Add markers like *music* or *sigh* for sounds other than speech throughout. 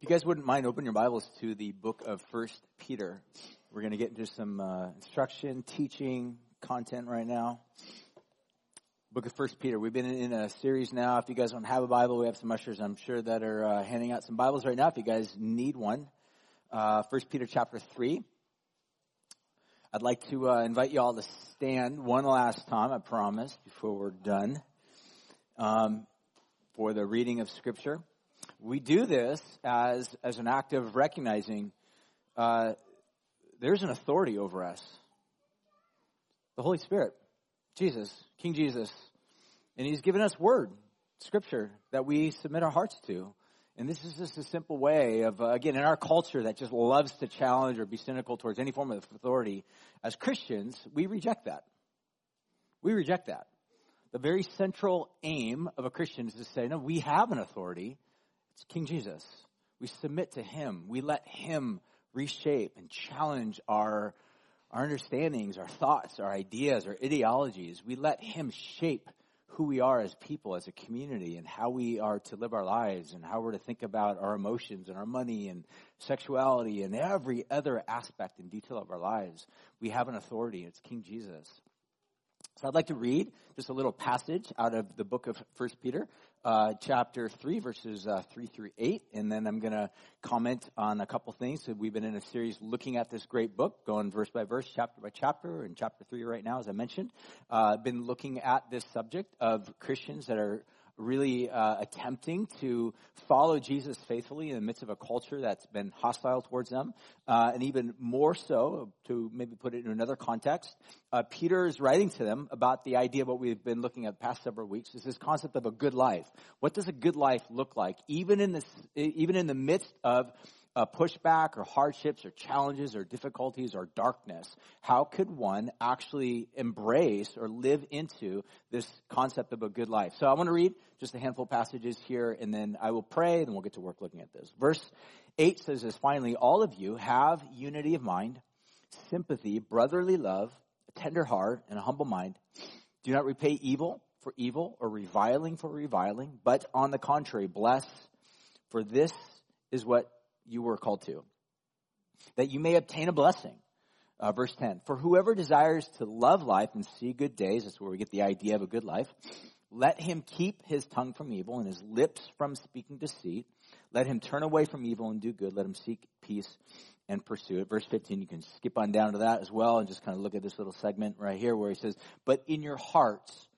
If you guys wouldn't mind, open your Bibles to the book of First Peter. We're going to get into some uh, instruction, teaching, content right now. Book of First Peter. We've been in a series now. If you guys don't have a Bible, we have some ushers, I'm sure, that are uh, handing out some Bibles right now. If you guys need one, First uh, Peter chapter three. I'd like to uh, invite you all to stand one last time. I promise before we're done um, for the reading of Scripture. We do this as, as an act of recognizing uh, there's an authority over us. The Holy Spirit, Jesus, King Jesus. And He's given us word, Scripture, that we submit our hearts to. And this is just a simple way of, uh, again, in our culture that just loves to challenge or be cynical towards any form of authority, as Christians, we reject that. We reject that. The very central aim of a Christian is to say, no, we have an authority it's King Jesus. We submit to Him. We let Him reshape and challenge our, our understandings, our thoughts, our ideas, our ideologies. We let Him shape who we are as people, as a community, and how we are to live our lives, and how we're to think about our emotions and our money and sexuality and every other aspect and detail of our lives. We have an authority. It's King Jesus. So I'd like to read just a little passage out of the book of First Peter, uh, chapter three, verses uh, three through eight, and then I'm going to comment on a couple things. So we've been in a series looking at this great book, going verse by verse, chapter by chapter, and chapter three right now, as I mentioned. Uh, been looking at this subject of Christians that are really uh, attempting to follow Jesus faithfully in the midst of a culture that's been hostile towards them. Uh, and even more so, to maybe put it in another context, uh, Peter is writing to them about the idea of what we've been looking at the past several weeks is this concept of a good life. What does a good life look like? Even in this, even in the midst of uh, pushback or hardships or challenges or difficulties or darkness, how could one actually embrace or live into this concept of a good life? So I want to read just a handful of passages here and then I will pray and we'll get to work looking at this. Verse 8 says this, finally, all of you have unity of mind, sympathy, brotherly love, a tender heart, and a humble mind. Do not repay evil for evil or reviling for reviling, but on the contrary, bless, for this is what you were called to, that you may obtain a blessing. Uh, verse 10 For whoever desires to love life and see good days, that's where we get the idea of a good life, let him keep his tongue from evil and his lips from speaking deceit. Let him turn away from evil and do good. Let him seek peace and pursue it. Verse 15, you can skip on down to that as well and just kind of look at this little segment right here where he says, But in your hearts,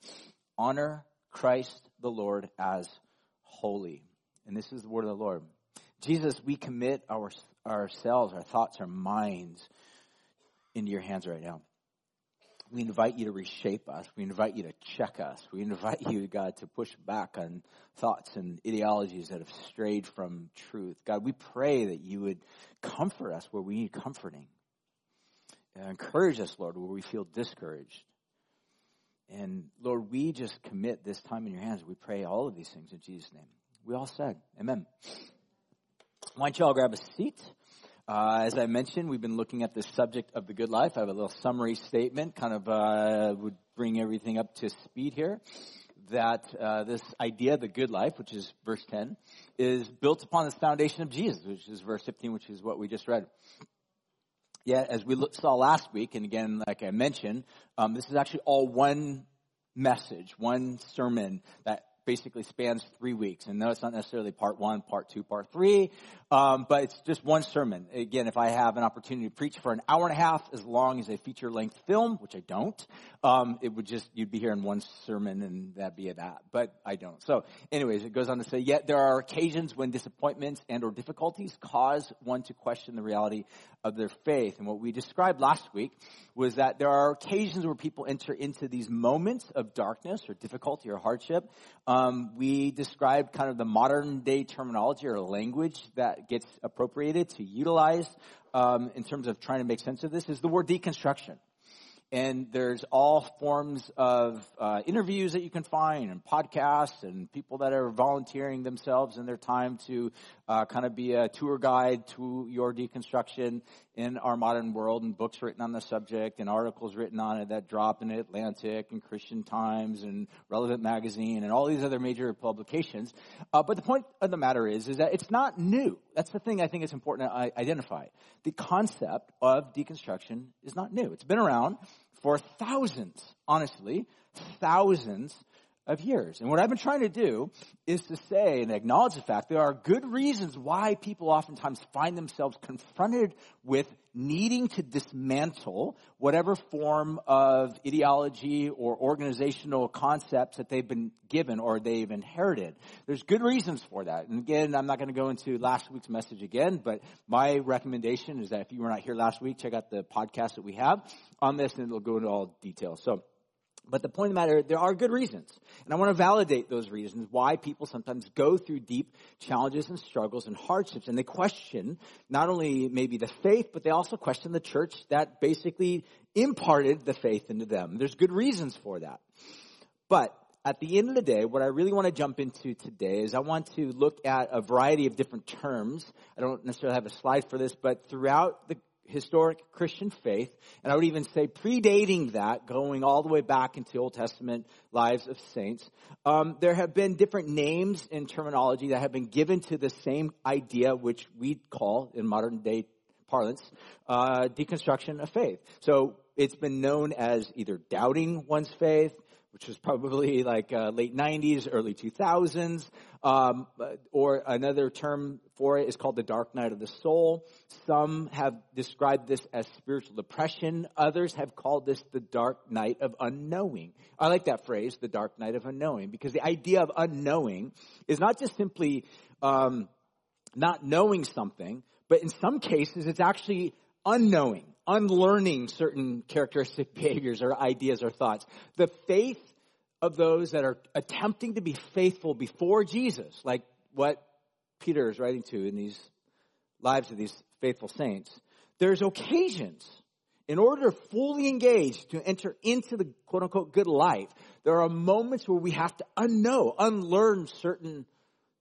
honor Christ the Lord as holy. And this is the word of the Lord. Jesus, we commit our, ourselves, our thoughts, our minds into your hands right now. We invite you to reshape us. We invite you to check us. We invite you, God, to push back on thoughts and ideologies that have strayed from truth. God, we pray that you would comfort us where we need comforting. And encourage us, Lord, where we feel discouraged. And Lord, we just commit this time in your hands. We pray all of these things in Jesus' name. We all said, Amen. Why don't you all grab a seat? Uh, as I mentioned, we've been looking at the subject of the good life. I have a little summary statement, kind of uh, would bring everything up to speed here. That uh, this idea, the good life, which is verse 10, is built upon this foundation of Jesus, which is verse 15, which is what we just read. Yeah, as we saw last week, and again, like I mentioned, um, this is actually all one message, one sermon that basically spans three weeks. And no, it's not necessarily part one, part two, part three, um, but it's just one sermon. Again, if I have an opportunity to preach for an hour and a half, as long as a feature length film, which I don't, um, it would just you'd be here in one sermon and that'd be that. But I don't. So, anyways, it goes on to say, yet there are occasions when disappointments and or difficulties cause one to question the reality of their faith. And what we described last week was that there are occasions where people enter into these moments of darkness or difficulty or hardship. Um, we described kind of the modern day terminology or language that gets appropriated to utilize um, in terms of trying to make sense of this is the word deconstruction. And there's all forms of uh, interviews that you can find and podcasts and people that are volunteering themselves and their time to uh, kind of be a tour guide to your deconstruction in our modern world and books written on the subject and articles written on it that drop in Atlantic and Christian Times and Relevant Magazine and all these other major publications. Uh, but the point of the matter is, is that it's not new. That's the thing I think it's important to identify. The concept of deconstruction is not new. It's been around for thousands, honestly, thousands of years. And what I've been trying to do is to say and acknowledge the fact there are good reasons why people oftentimes find themselves confronted with needing to dismantle whatever form of ideology or organizational concepts that they've been given or they've inherited. There's good reasons for that. And again, I'm not going to go into last week's message again, but my recommendation is that if you were not here last week, check out the podcast that we have on this and it'll go into all details. So, but the point of the matter, there are good reasons. And I want to validate those reasons why people sometimes go through deep challenges and struggles and hardships. And they question not only maybe the faith, but they also question the church that basically imparted the faith into them. There's good reasons for that. But at the end of the day, what I really want to jump into today is I want to look at a variety of different terms. I don't necessarily have a slide for this, but throughout the historic Christian faith, and I would even say predating that, going all the way back into Old Testament lives of saints, um, there have been different names and terminology that have been given to the same idea, which we call in modern day parlance, uh, deconstruction of faith. So it's been known as either doubting one's faith, which was probably like uh, late 90s, early 2000s. Um, or another term for it is called the dark night of the soul. Some have described this as spiritual depression. Others have called this the dark night of unknowing. I like that phrase, the dark night of unknowing, because the idea of unknowing is not just simply um, not knowing something, but in some cases it's actually unknowing unlearning certain characteristic *laughs* behaviors or ideas or thoughts. The faith of those that are attempting to be faithful before Jesus, like what Peter is writing to in these lives of these faithful saints, there's occasions in order to fully engage, to enter into the quote unquote good life, there are moments where we have to unknow, unlearn certain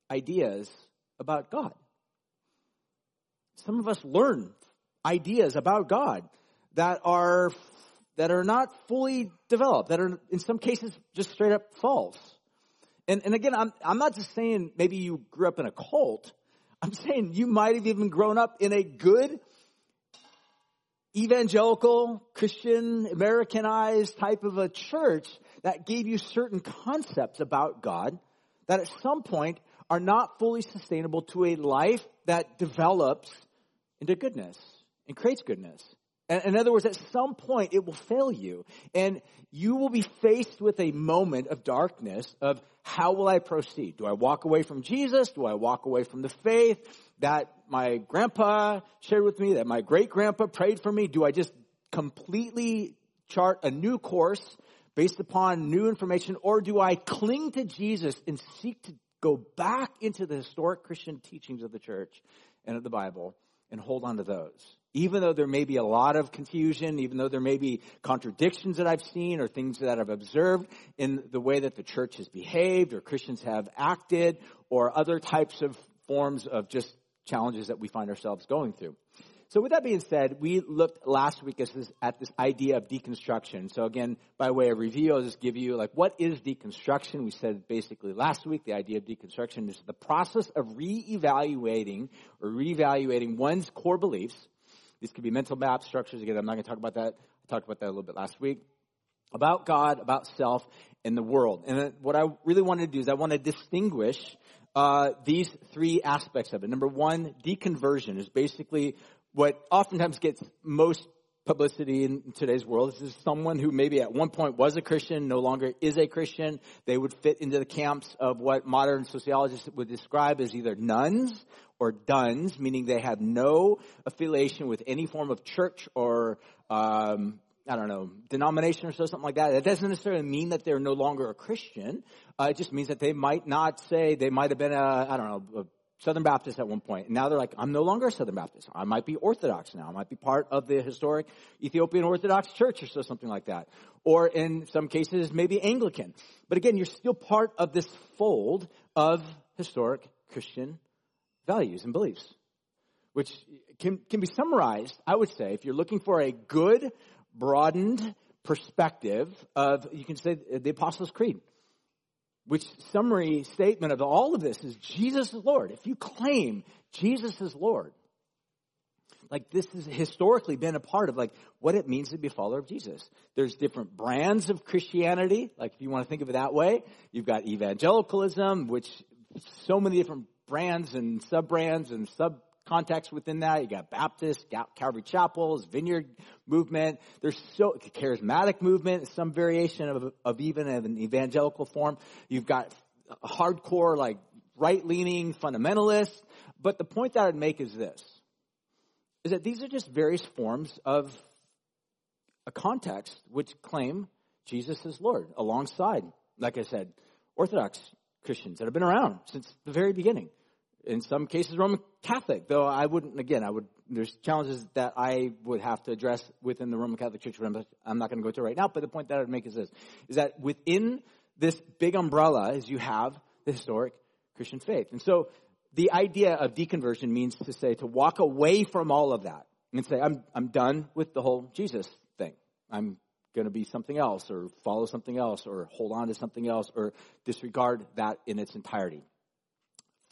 ideas about God. Some of us learn ideas about God that are that are not fully developed, that are in some cases just straight up false. And, and again, I'm, I'm not just saying maybe you grew up in a cult. I'm saying you might have even grown up in a good evangelical, Christian, Americanized type of a church that gave you certain concepts about God that at some point are not fully sustainable to a life that develops into goodness and creates goodness. In other words, at some point it will fail you and you will be faced with a moment of darkness of how will I proceed? Do I walk away from Jesus? Do I walk away from the faith that my grandpa shared with me, that my great grandpa prayed for me? Do I just completely chart a new course based upon new information or do I cling to Jesus and seek to go back into the historic Christian teachings of the church and of the Bible and hold on to those? Even though there may be a lot of confusion, even though there may be contradictions that I've seen or things that I've observed in the way that the church has behaved or Christians have acted or other types of forms of just challenges that we find ourselves going through. So with that being said, we looked last week at this idea of deconstruction. So again, by way of review, I'll just give you like, what is deconstruction? We said basically last week, the idea of deconstruction is the process of re-evaluating or re-evaluating one's core beliefs these could be mental map structures. Again, I'm not going to talk about that. I talked about that a little bit last week. About God, about self, and the world. And what I really wanted to do is I want to distinguish uh, these three aspects of it. Number one, deconversion is basically what oftentimes gets most publicity in today's world. This is someone who maybe at one point was a Christian, no longer is a Christian. They would fit into the camps of what modern sociologists would describe as either nones or dones, meaning they have no affiliation with any form of church or um, I don't know, denomination or so, something like that. That doesn't necessarily mean that they're no longer a Christian. Uh, it just means that they might not say they might have been a I don't know a Southern Baptist at one point. And now they're like, I'm no longer a Southern Baptist. I might be Orthodox now. I might be part of the historic Ethiopian Orthodox Church or so, something like that. Or in some cases, maybe Anglican. But again, you're still part of this fold of historic Christian values and beliefs, which can, can be summarized, I would say, if you're looking for a good, broadened perspective of, you can say, the Apostles' Creed which summary statement of all of this is Jesus is Lord. If you claim Jesus is Lord, like this has historically been a part of like what it means to be a follower of Jesus. There's different brands of Christianity, like if you want to think of it that way. You've got evangelicalism, which so many different brands and sub brands and sub context within that. You got Baptist, Calvary Chapels, Vineyard movement. There's so charismatic movement, some variation of, of even an evangelical form. You've got hardcore, like right leaning fundamentalists. But the point that I'd make is this, is that these are just various forms of a context which claim Jesus is Lord alongside, like I said, Orthodox Christians that have been around since the very beginning in some cases Roman Catholic, though I wouldn't, again, I would, there's challenges that I would have to address within the Roman Catholic Church, but I'm not going to go to right now, but the point that I would make is this, is that within this big umbrella is you have the historic Christian faith. And so the idea of deconversion means to say, to walk away from all of that and say, I'm, I'm done with the whole Jesus thing. I'm going to be something else or follow something else or hold on to something else or disregard that in its entirety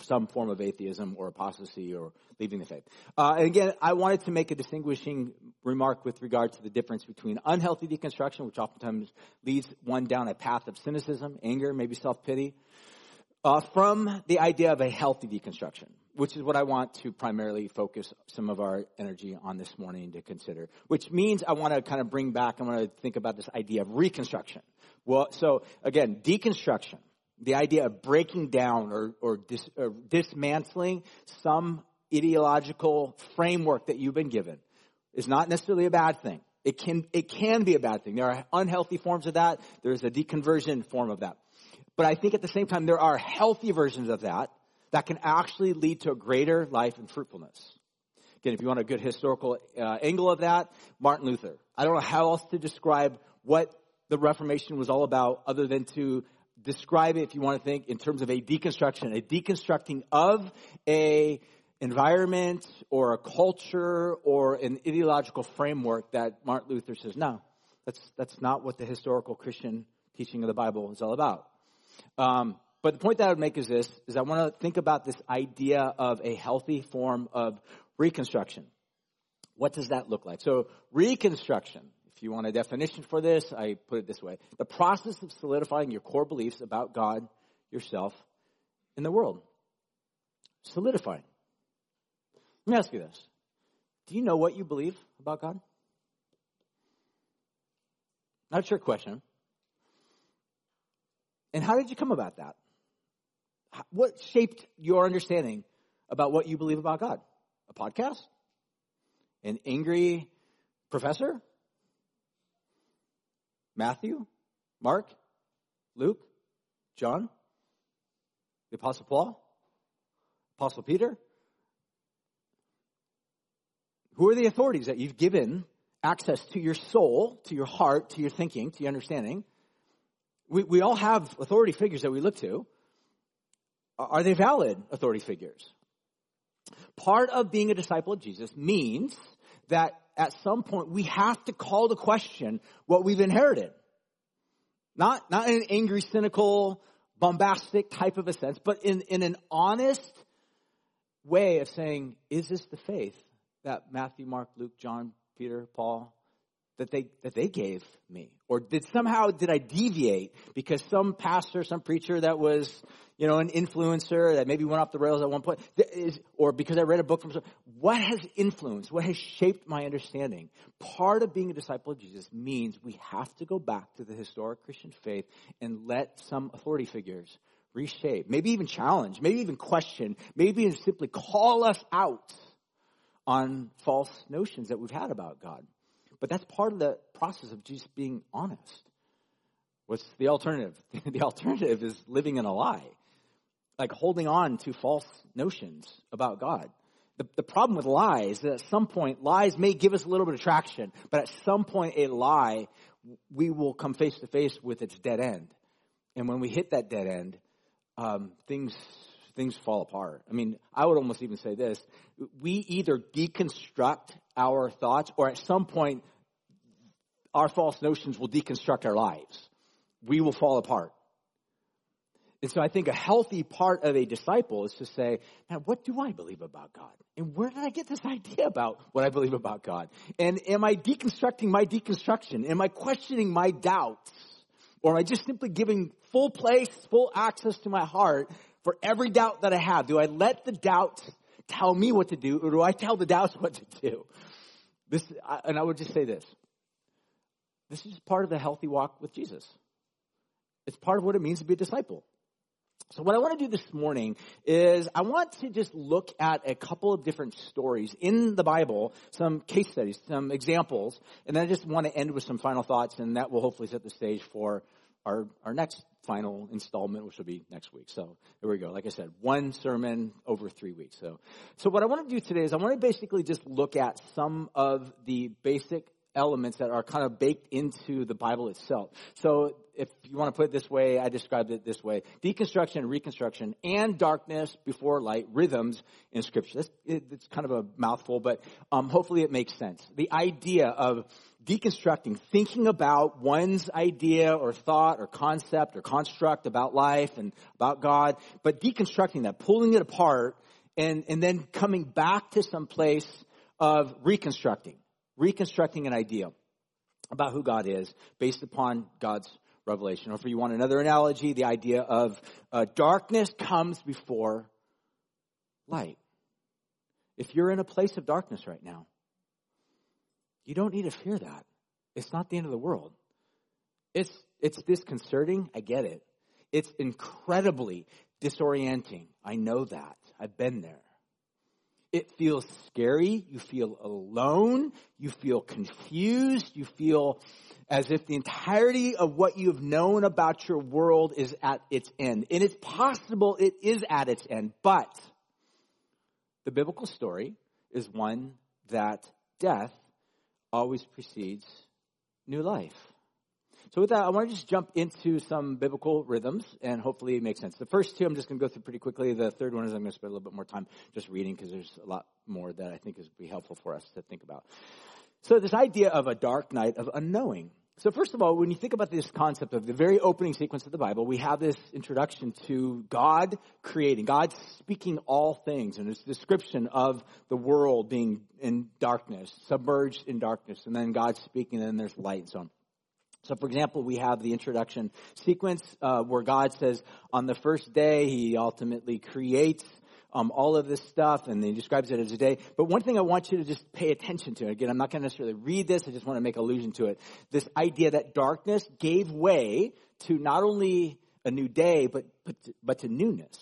some form of atheism or apostasy or leaving the faith. Uh, and again, I wanted to make a distinguishing remark with regard to the difference between unhealthy deconstruction, which oftentimes leads one down a path of cynicism, anger, maybe self-pity, uh, from the idea of a healthy deconstruction, which is what I want to primarily focus some of our energy on this morning to consider. Which means I want to kind of bring back, I want to think about this idea of reconstruction. Well, so again, deconstruction the idea of breaking down or, or, dis, or dismantling some ideological framework that you've been given is not necessarily a bad thing. It can, it can be a bad thing. There are unhealthy forms of that. There's a deconversion form of that. But I think at the same time, there are healthy versions of that that can actually lead to a greater life and fruitfulness. Again, if you want a good historical uh, angle of that, Martin Luther. I don't know how else to describe what the Reformation was all about other than to describe it, if you want to think, in terms of a deconstruction, a deconstructing of a environment or a culture or an ideological framework that Martin Luther says, no, that's, that's not what the historical Christian teaching of the Bible is all about. Um, but the point that I would make is this, is I want to think about this idea of a healthy form of reconstruction. What does that look like? So reconstruction if you want a definition for this, I put it this way. The process of solidifying your core beliefs about God, yourself, and the world. Solidifying. Let me ask you this. Do you know what you believe about God? Not a trick question. And how did you come about that? What shaped your understanding about what you believe about God? A podcast? An angry professor? Matthew, Mark, Luke, John, the Apostle Paul, Apostle Peter? Who are the authorities that you've given access to your soul, to your heart, to your thinking, to your understanding? We, we all have authority figures that we look to. Are they valid authority figures? Part of being a disciple of Jesus means that at some point we have to call to question what we've inherited. Not, not in an angry, cynical, bombastic type of a sense, but in, in an honest way of saying, is this the faith that Matthew, Mark, Luke, John, Peter, Paul, that they, that they gave me? Or did somehow, did I deviate because some pastor, some preacher that was, you know, an influencer that maybe went off the rails at one point, is, or because I read a book from, what has influenced, what has shaped my understanding? Part of being a disciple of Jesus means we have to go back to the historic Christian faith and let some authority figures reshape, maybe even challenge, maybe even question, maybe even simply call us out on false notions that we've had about God. But that's part of the process of just being honest. What's the alternative? *laughs* the alternative is living in a lie. like holding on to false notions about God. The, the problem with lies is that at some point, lies may give us a little bit of traction, but at some point, a lie, we will come face to face with its dead end. And when we hit that dead end, um, things things fall apart. I mean, I would almost even say this: we either deconstruct our thoughts, or at some point, our false notions will deconstruct our lives. We will fall apart. And so I think a healthy part of a disciple is to say, now what do I believe about God? And where did I get this *laughs* idea about what I believe about God? And am I deconstructing my deconstruction? Am I questioning my doubts? Or am I just simply giving full place, full access to my heart for every doubt that I have? Do I let the doubts tell me what to do or do I tell the doubts *laughs* what to do? This, and I would just say this. This is part of the healthy walk with Jesus. It's part of what it means to be a disciple. So what I want to do this morning is I want to just look at a couple of different stories in the Bible, some case studies, some examples, and then I just want to end with some final thoughts, and that will hopefully set the stage for our, our next final installment, which will be next week. So there we go. Like I said, one sermon over three weeks. So, so what I want to do today is I want to basically just look at some of the basic elements that are kind of baked into the Bible itself. So if you want to put it this way, I described it this way. Deconstruction, reconstruction, and darkness before light, rhythms in scripture. it's kind of a mouthful, but um, hopefully it makes sense. The idea of deconstructing, thinking about one's idea or thought or concept or construct about life and about God, but deconstructing that, pulling it apart, and, and then coming back to some place of reconstructing, reconstructing an idea about who God is based upon God's revelation. Or if you want another analogy, the idea of uh, darkness comes before light. If you're in a place of darkness right now, you don't need to fear that. It's not the end of the world. It's, it's disconcerting. I get it. It's incredibly disorienting. I know that. I've been there. It feels scary. You feel alone. You feel confused. You feel as if the entirety of what you've known about your world is at its end. And it's possible it is at its end, but the biblical story is one that death always precedes new life. So with that, I want to just jump into some biblical rhythms and hopefully it makes sense. The first two I'm just going to go through pretty quickly. The third one is I'm going to spend a little bit more time just reading because there's a lot more that I think is be helpful for us to think about. So this idea of a dark night of unknowing. So first of all, when you think about this concept of the very opening sequence of the Bible, we have this introduction to God creating, God speaking all things, and this description of the world being in darkness, submerged in darkness, and then God speaking, and then there's light and so on. So, for example, we have the introduction sequence uh, where God says, on the first day, He ultimately creates um, all of this stuff, and he describes it as a day. But one thing I want you to just pay attention to, again, I'm not going to necessarily read this, I just want to make allusion to it. This idea that darkness gave way to not only a new day, but, but, to, but to newness.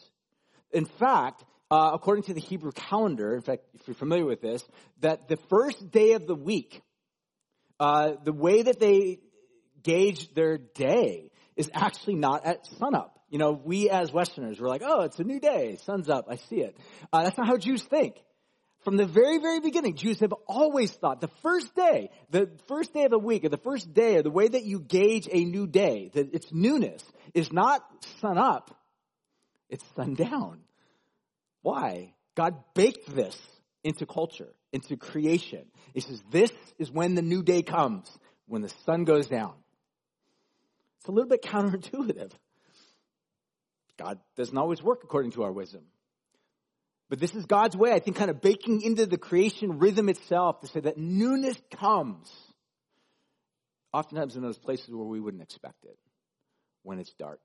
In fact, uh, according to the Hebrew calendar, in fact, if you're familiar with this, that the first day of the week, uh, the way that they gauge their day is actually not at sunup. You know, we as Westerners, we're like, oh, it's a new day, sun's up, I see it. Uh, that's not how Jews think. From the very, very beginning, Jews have always thought the first day, the first day of the week, or the first day, or the way that you gauge a new day, that its newness, is not sun up, it's sundown. Why? God baked this into culture, into creation. He says, this is when the new day comes, when the sun goes down. It's a little bit counterintuitive. God doesn't always work according to our wisdom. But this is God's way, I think, kind of baking into the creation rhythm itself to say that newness comes. Oftentimes in those places where we wouldn't expect it, when it's dark.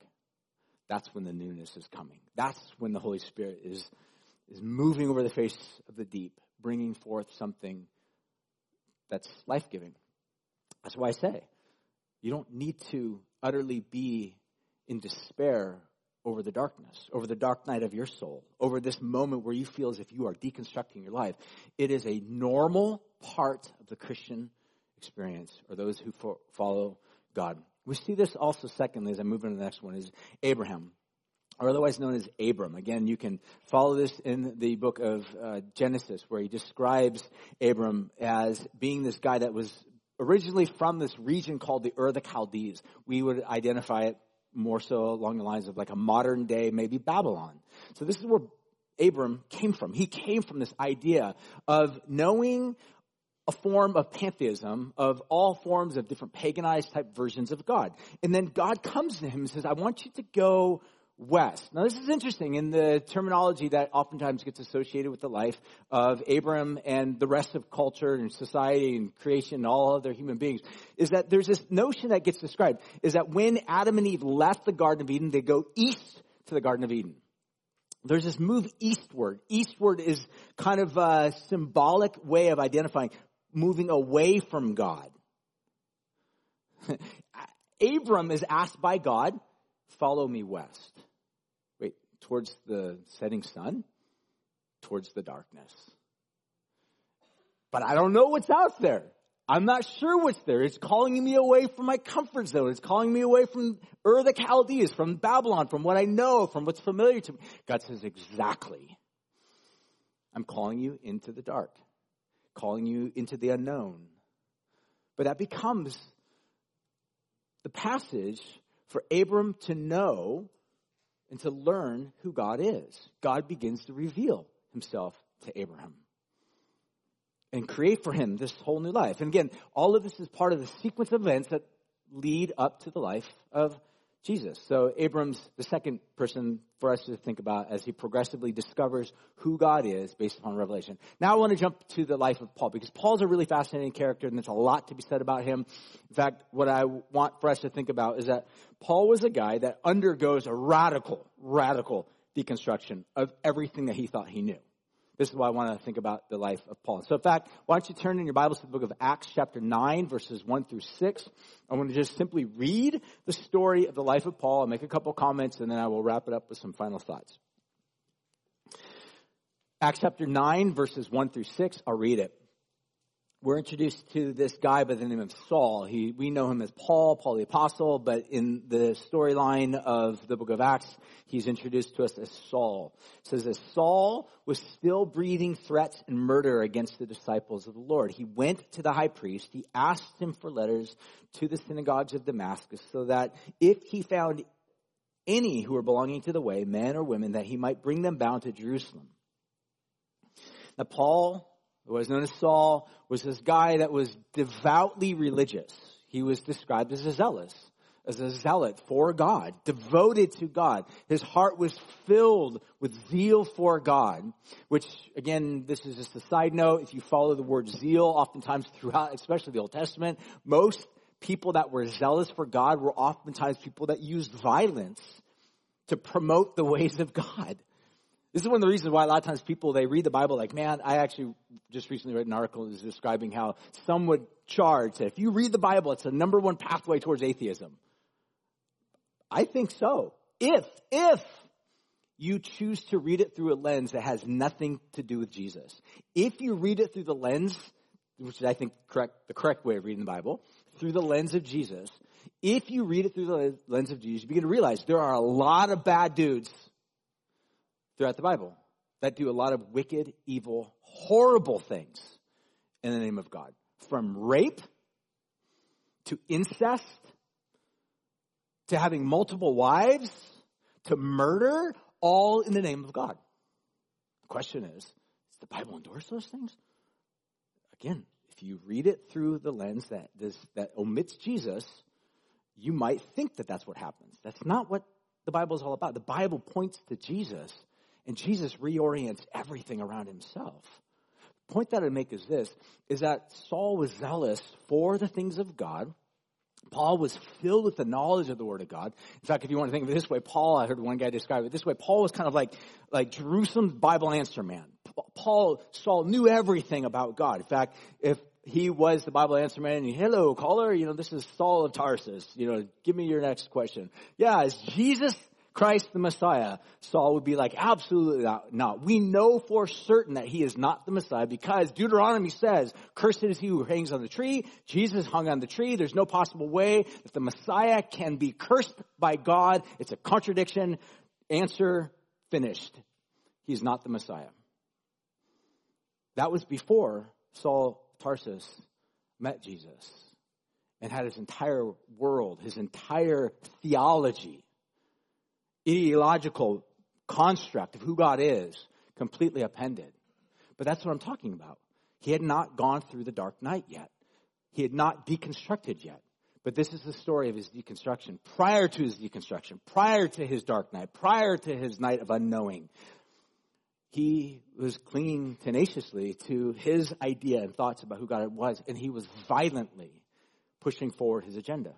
That's when the newness is coming. That's when the Holy Spirit is, is moving over the face of the deep, bringing forth something that's life giving. That's why I say, you don't need to utterly be in despair over the darkness, over the dark night of your soul, over this moment where you feel as if you are deconstructing your life. It is a normal part of the Christian experience, or those who follow God. We see this also, secondly, as I move into the next one, is Abraham. or otherwise known as Abram. Again, you can follow this in the book of uh, Genesis, where he describes Abram as being this guy that was originally from this region called the Ur the Chaldees. We would identify it more so along the lines of like a modern day, maybe Babylon. So this is where Abram came from. He came from this idea of knowing a form of pantheism of all forms of different paganized type versions of God. And then God comes to him and says, I want you to go west. Now this is interesting in the terminology that oftentimes gets associated with the life of Abram and the rest of culture and society and creation and all other human beings is that there's this notion that gets described is that when Adam and Eve left the Garden of Eden, they go east to the Garden of Eden. There's this move eastward. Eastward is kind of a symbolic way of identifying moving away from God. *laughs* Abram is asked by God, follow me west. Towards the setting sun? Towards the darkness. But I don't know what's out there. I'm not sure what's there. It's calling me away from my comfort zone. It's calling me away from Ur the Chaldees, from Babylon, from what I know, from what's familiar to me. God says, exactly. I'm calling you into the dark calling you into the unknown. But that becomes the passage for Abram to know and to learn who God is. God begins to reveal himself to Abraham and create for him this whole new life. And again, all of this is part of the sequence of events that lead up to the life of Jesus. So Abram's the second person for us to think about as he progressively discovers who God is based upon revelation. Now I want to jump to the life of Paul because Paul's a really fascinating character and there's a lot to be said about him. In fact, what I want for us to think about is that Paul was a guy that undergoes a radical, radical deconstruction of everything that he thought he knew. This is why I want to think about the life of Paul. So in fact, why don't you turn in your Bibles to the book of Acts chapter 9 verses 1 through 6. I want to just simply read the story of the life of Paul and make a couple comments and then I will wrap it up with some final thoughts. Acts chapter 9 verses 1 through 6, I'll read it we're introduced to this guy by the name of Saul. He, we know him as Paul, Paul the Apostle, but in the storyline of the book of Acts, he's introduced to us as Saul. It says that Saul was still breathing threats and murder against the disciples of the Lord. He went to the high priest. He asked him for letters to the synagogues of Damascus so that if he found any who were belonging to the way, men or women, that he might bring them bound to Jerusalem. Now Paul who was known as Saul, was this guy that was devoutly religious. He was described as a zealous, as a zealot for God, devoted to God. His heart was filled with zeal for God, which again, this is just a side note. If you follow the word zeal, oftentimes throughout, especially the Old Testament, most people that were zealous for God were oftentimes people that used violence to promote the ways of God. This is one of the reasons why a lot of times people, they read the Bible like, man, I actually just recently read an article that is describing how some would charge that if you read the Bible, it's the number one pathway towards atheism. I think so. If, if you choose to read it through a lens that has nothing to do with Jesus. If you read it through the lens, which is I think correct, the correct way of reading the Bible, through the lens of Jesus, if you read it through the lens of Jesus, you begin to realize there are a lot of bad dudes throughout the Bible that do a lot of wicked, evil, horrible things in the name of God. From rape to incest to having multiple wives to murder, all in the name of God. The question is, does the Bible endorse those things? Again, if you read it through the lens that that omits Jesus, you might think that that's what happens. That's not what the Bible is all about. The Bible points to Jesus and Jesus reorients everything around himself. The point that I make is this, is that Saul was zealous for the things of God. Paul was filled with the knowledge of the Word of God. In fact, if you want to think of it this way, Paul, I heard one guy describe it this way, Paul was kind of like, like Jerusalem's Bible answer man. Paul, Saul knew everything about God. In fact, if he was the Bible answer man hello caller, you know, this is Saul of Tarsus, you know, give me your next question. Yeah, is Jesus Christ the Messiah, Saul would be like, absolutely not. We know for certain that he is not the Messiah because Deuteronomy says, cursed is he who hangs on the tree. Jesus hung on the tree. There's no possible way that the Messiah can be cursed by God. It's a contradiction. Answer finished. He's not the Messiah. That was before Saul Tarsus met Jesus and had his entire world, his entire theology, ideological construct of who God is completely appended. But that's what I'm talking about. He had not gone through the dark night yet. He had not deconstructed yet. But this is the story of his deconstruction. Prior to his deconstruction, prior to his dark night, prior to his night of unknowing, he was clinging tenaciously to his idea and thoughts about who God was, and he was violently pushing forward his agenda.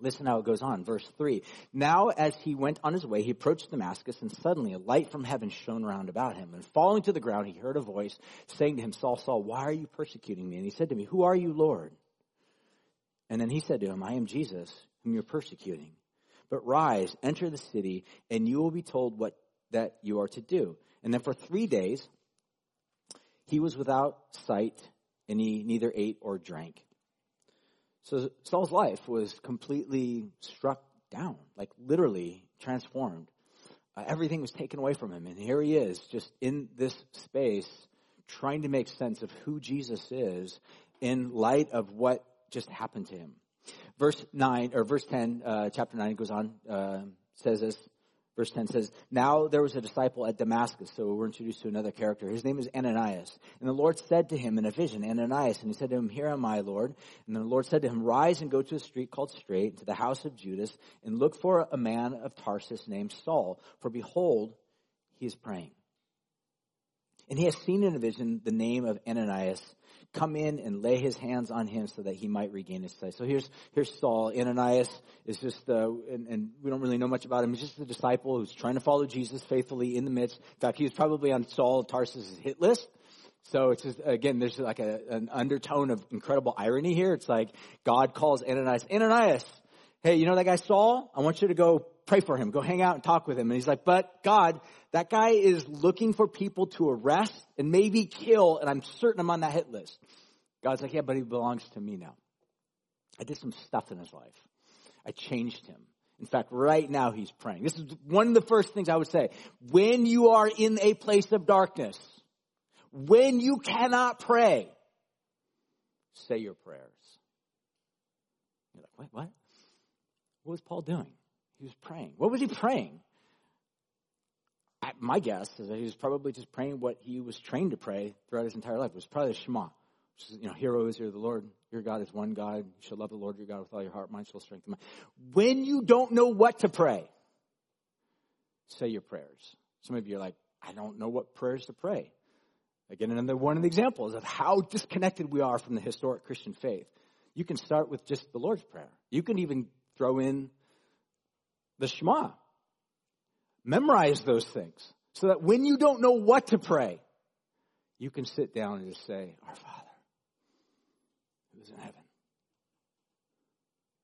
Listen how it goes on. Verse 3. Now, as he went on his way, he approached Damascus, and suddenly a light from heaven shone round about him. And falling to the ground, he heard a voice saying to him, Saul, Saul, why are you persecuting me? And he said to me, Who are you, Lord? And then he said to him, I am Jesus, whom you're persecuting. But rise, enter the city, and you will be told what that you are to do. And then for three days, he was without sight, and he neither ate or drank. So Saul's life was completely struck down, like literally transformed. Uh, everything was taken away from him. And here he is, just in this space, trying to make sense of who Jesus is in light of what just happened to him. Verse 9, or verse 10, uh, chapter 9 goes on, uh, says this. Verse 10 says, Now there was a disciple at Damascus. So we're introduced to another character. His name is Ananias. And the Lord said to him in a vision, Ananias. And he said to him, Here am I, Lord. And the Lord said to him, Rise and go to a street called Straight, to the house of Judas, and look for a man of Tarsus named Saul. For behold, he is praying. And he has seen in a vision the name of Ananias come in and lay his hands on him so that he might regain his sight. So here's, here's Saul. Ananias is just, uh, and, and, we don't really know much about him. He's just a disciple who's trying to follow Jesus faithfully in the midst. In fact, he was probably on Saul Tarsus' hit list. So it's just, again, there's like a, an undertone of incredible irony here. It's like God calls Ananias, Ananias, hey, you know that guy Saul? I want you to go pray for him. Go hang out and talk with him. And he's like, but God, that guy is looking for people to arrest and maybe kill, and I'm certain I'm on that hit list. God's like, yeah, but he belongs to me now. I did some stuff in his life. I changed him. In fact, right now he's praying. This is one of the first things I would say. When you are in a place of darkness, when you cannot pray, say your prayers. You're like, wait, what? What was Paul doing? He was praying. What was he praying? my guess is that he was probably just praying what he was trained to pray throughout his entire life. It was probably the Shema. Which is, you know, Hear O Israel, the Lord, your God is one God. You shall love the Lord your God with all your heart, mind, soul, strength, and mind. When you don't know what to pray, say your prayers. Some of you are like, I don't know what prayers to pray. Again, another one of the examples of how disconnected we are from the historic Christian faith. You can start with just the Lord's Prayer. You can even throw in the Shema. Memorize those things so that when you don't know what to pray, you can sit down and just say, Our Father, who is in heaven,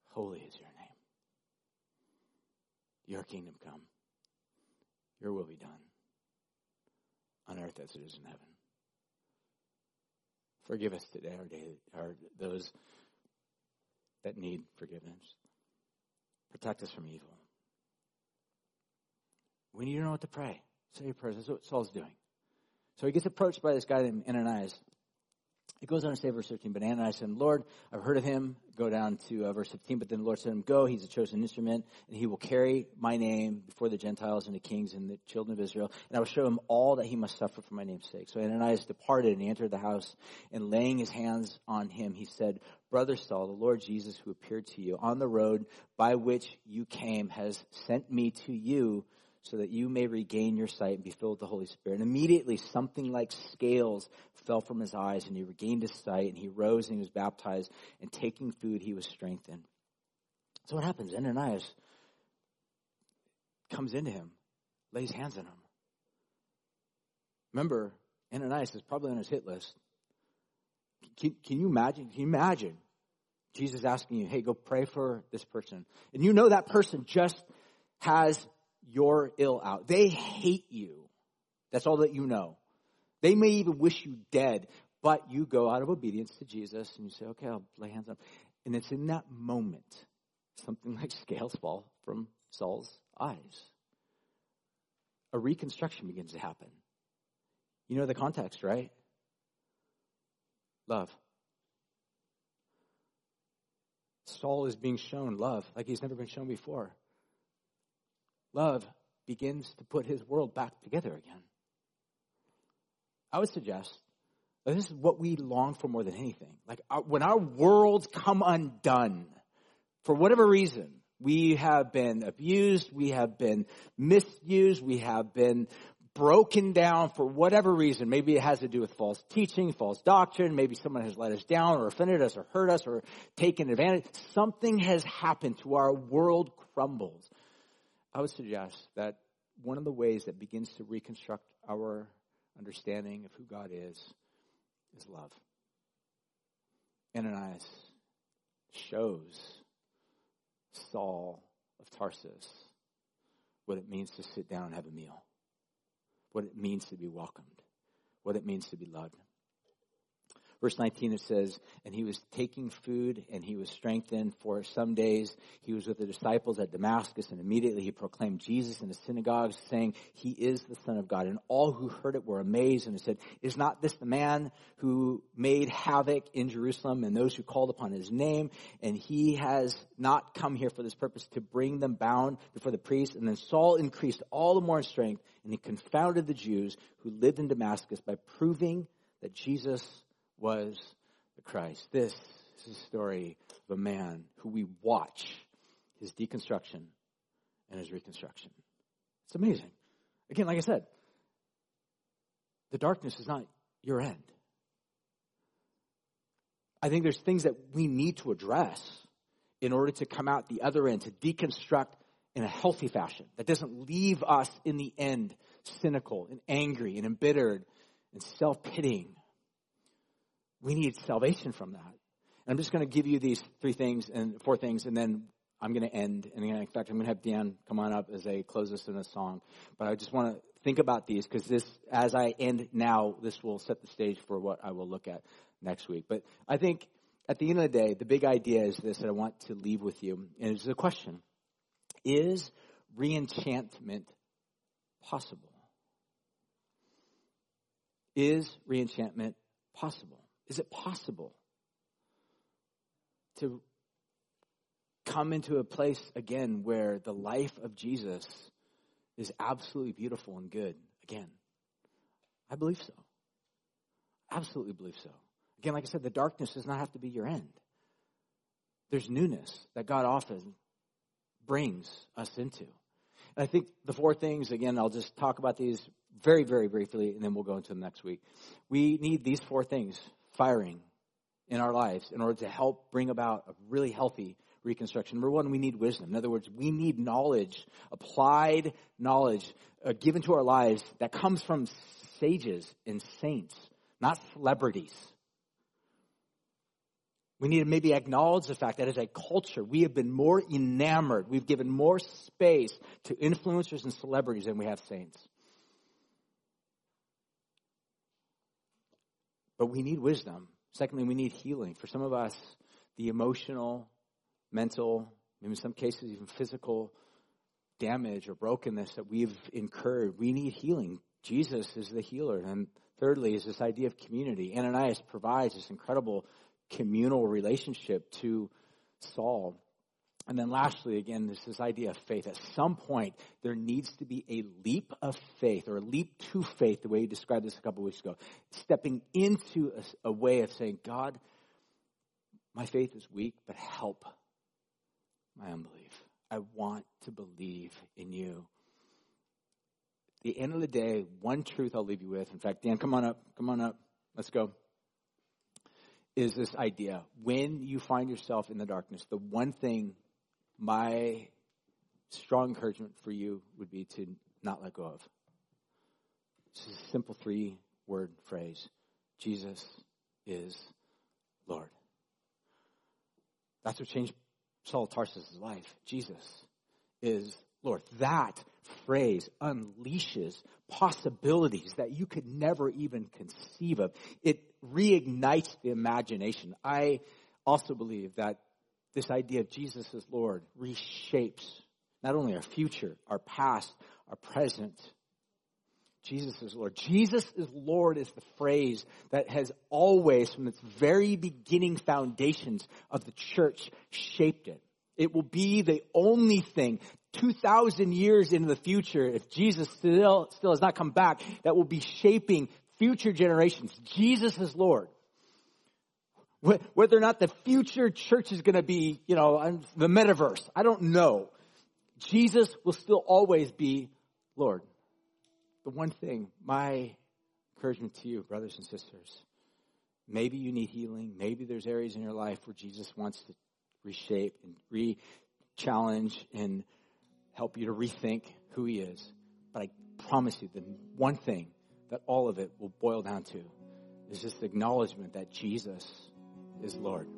holy is your name. Your kingdom come, your will be done on earth as it is in heaven. Forgive us today our day, our, those that need forgiveness. Protect us from evil. When you don't know what to pray, say your prayers. That's what Saul's doing. So he gets approached by this guy named Ananias. It goes on to say, verse 13, but Ananias said, Lord, I've heard of him. Go down to uh, verse 15. But then the Lord said to him, Go, he's a chosen instrument, and he will carry my name before the Gentiles and the kings and the children of Israel, and I will show him all that he must suffer for my name's sake. So Ananias departed, and he entered the house, and laying his hands on him, he said, Brother Saul, the Lord Jesus, who appeared to you on the road by which you came, has sent me to you so that you may regain your sight and be filled with the Holy Spirit. And immediately something like scales fell from his eyes and he regained his sight and he rose and he was baptized and taking food he was strengthened. So what happens? Ananias comes into him, lays hands on him. Remember, Ananias is probably on his hit list. Can, can you imagine? Can you imagine Jesus asking you, hey, go pray for this person. And you know that person just has your ill out. They hate you. That's all that you know. They may even wish you dead, but you go out of obedience to Jesus and you say, okay, I'll lay hands on. And it's in that moment something like scales fall from Saul's eyes. a reconstruction begins to happen. You know the context, right? Love. Saul is being shown love like he's never been shown before. Love begins to put his world back together again. I would suggest that this is what we long for more than anything. Like our, when our worlds come undone, for whatever reason, we have been abused, we have been misused, we have been broken down for whatever reason. Maybe it has to do with false teaching, false doctrine. Maybe someone has let us down or offended us or hurt us or taken advantage. Something has happened to our world crumbles. I would suggest that one of the ways that begins to reconstruct our understanding of who God is is love. Ananias shows Saul of Tarsus what it means to sit down and have a meal what it means to be welcomed, what it means to be loved. Verse 19 it says, And he was taking food and he was strengthened for some days. He was with the disciples at Damascus and immediately he proclaimed Jesus in the synagogues saying, He is the Son of God. And all who heard it were amazed and said, Is not this the man who made havoc in Jerusalem and those who called upon his name? And he has not come here for this purpose to bring them bound before the priests. And then Saul increased all the more in strength and he confounded the Jews who lived in Damascus by proving that Jesus was the Christ. This is the story of a man who we watch his deconstruction and his reconstruction. It's amazing. Again, like I said, the darkness is not your end. I think there's things that we need to address in order to come out the other end, to deconstruct in a healthy fashion that doesn't leave us in the end cynical and angry and embittered and self pitying we need salvation from that. And I'm just going to give you these three things and four things, and then I'm going to end. And in fact, I'm going to have Dan come on up as they close us in a song. But I just want to think about these because this, as I end now, this will set the stage for what I will look at next week. But I think at the end of the day, the big idea is this that I want to leave with you, and it's a question: Is reenchantment possible? Is reenchantment possible? Is it possible to come into a place again where the life of Jesus is absolutely beautiful and good again? I believe so. Absolutely believe so. Again, like I said, the darkness does not have to be your end. There's newness that God often brings us into. And I think the four things, again, I'll just talk about these very, very briefly, and then we'll go into them next week. We need these four things firing in our lives in order to help bring about a really healthy reconstruction. Number one, we need wisdom. In other words, we need knowledge, applied knowledge uh, given to our lives that comes from sages and saints, not celebrities. We need to maybe acknowledge the fact that as a culture, we have been more enamored, we've given more space to influencers and celebrities than we have saints. But we need wisdom. Secondly, we need healing. For some of us, the emotional, mental, maybe in some cases even physical damage or brokenness that we've incurred, we need healing. Jesus is the healer. And thirdly, is this idea of community. Ananias provides this incredible communal relationship to Saul. And then lastly, again, there's this idea of faith. At some point, there needs to be a leap of faith or a leap to faith, the way you described this a couple weeks ago. Stepping into a, a way of saying, God, my faith is weak, but help my unbelief. I want to believe in you. At the end of the day, one truth I'll leave you with. In fact, Dan, come on up. Come on up. Let's go. Is this idea. When you find yourself in the darkness, the one thing my strong encouragement for you would be to not let go of. It's a simple three word phrase Jesus is Lord. That's what changed Saul Tarsus' life. Jesus is Lord. That phrase unleashes possibilities that you could never even conceive of. It reignites the imagination. I also believe that this idea of Jesus as Lord reshapes not only our future, our past, our present, Jesus is Lord. Jesus is Lord is the phrase that has always, from its very beginning foundations of the church, shaped it. It will be the only thing 2,000 years into the future, if Jesus still, still has not come back, that will be shaping future generations. Jesus is Lord. Whether or not the future church is going to be, you know, the metaverse, I don't know. Jesus will still always be Lord. The one thing, my encouragement to you, brothers and sisters, maybe you need healing. Maybe there's areas in your life where Jesus wants to reshape and re-challenge and help you to rethink who he is. But I promise you, the one thing that all of it will boil down to is this acknowledgement that Jesus is Lord.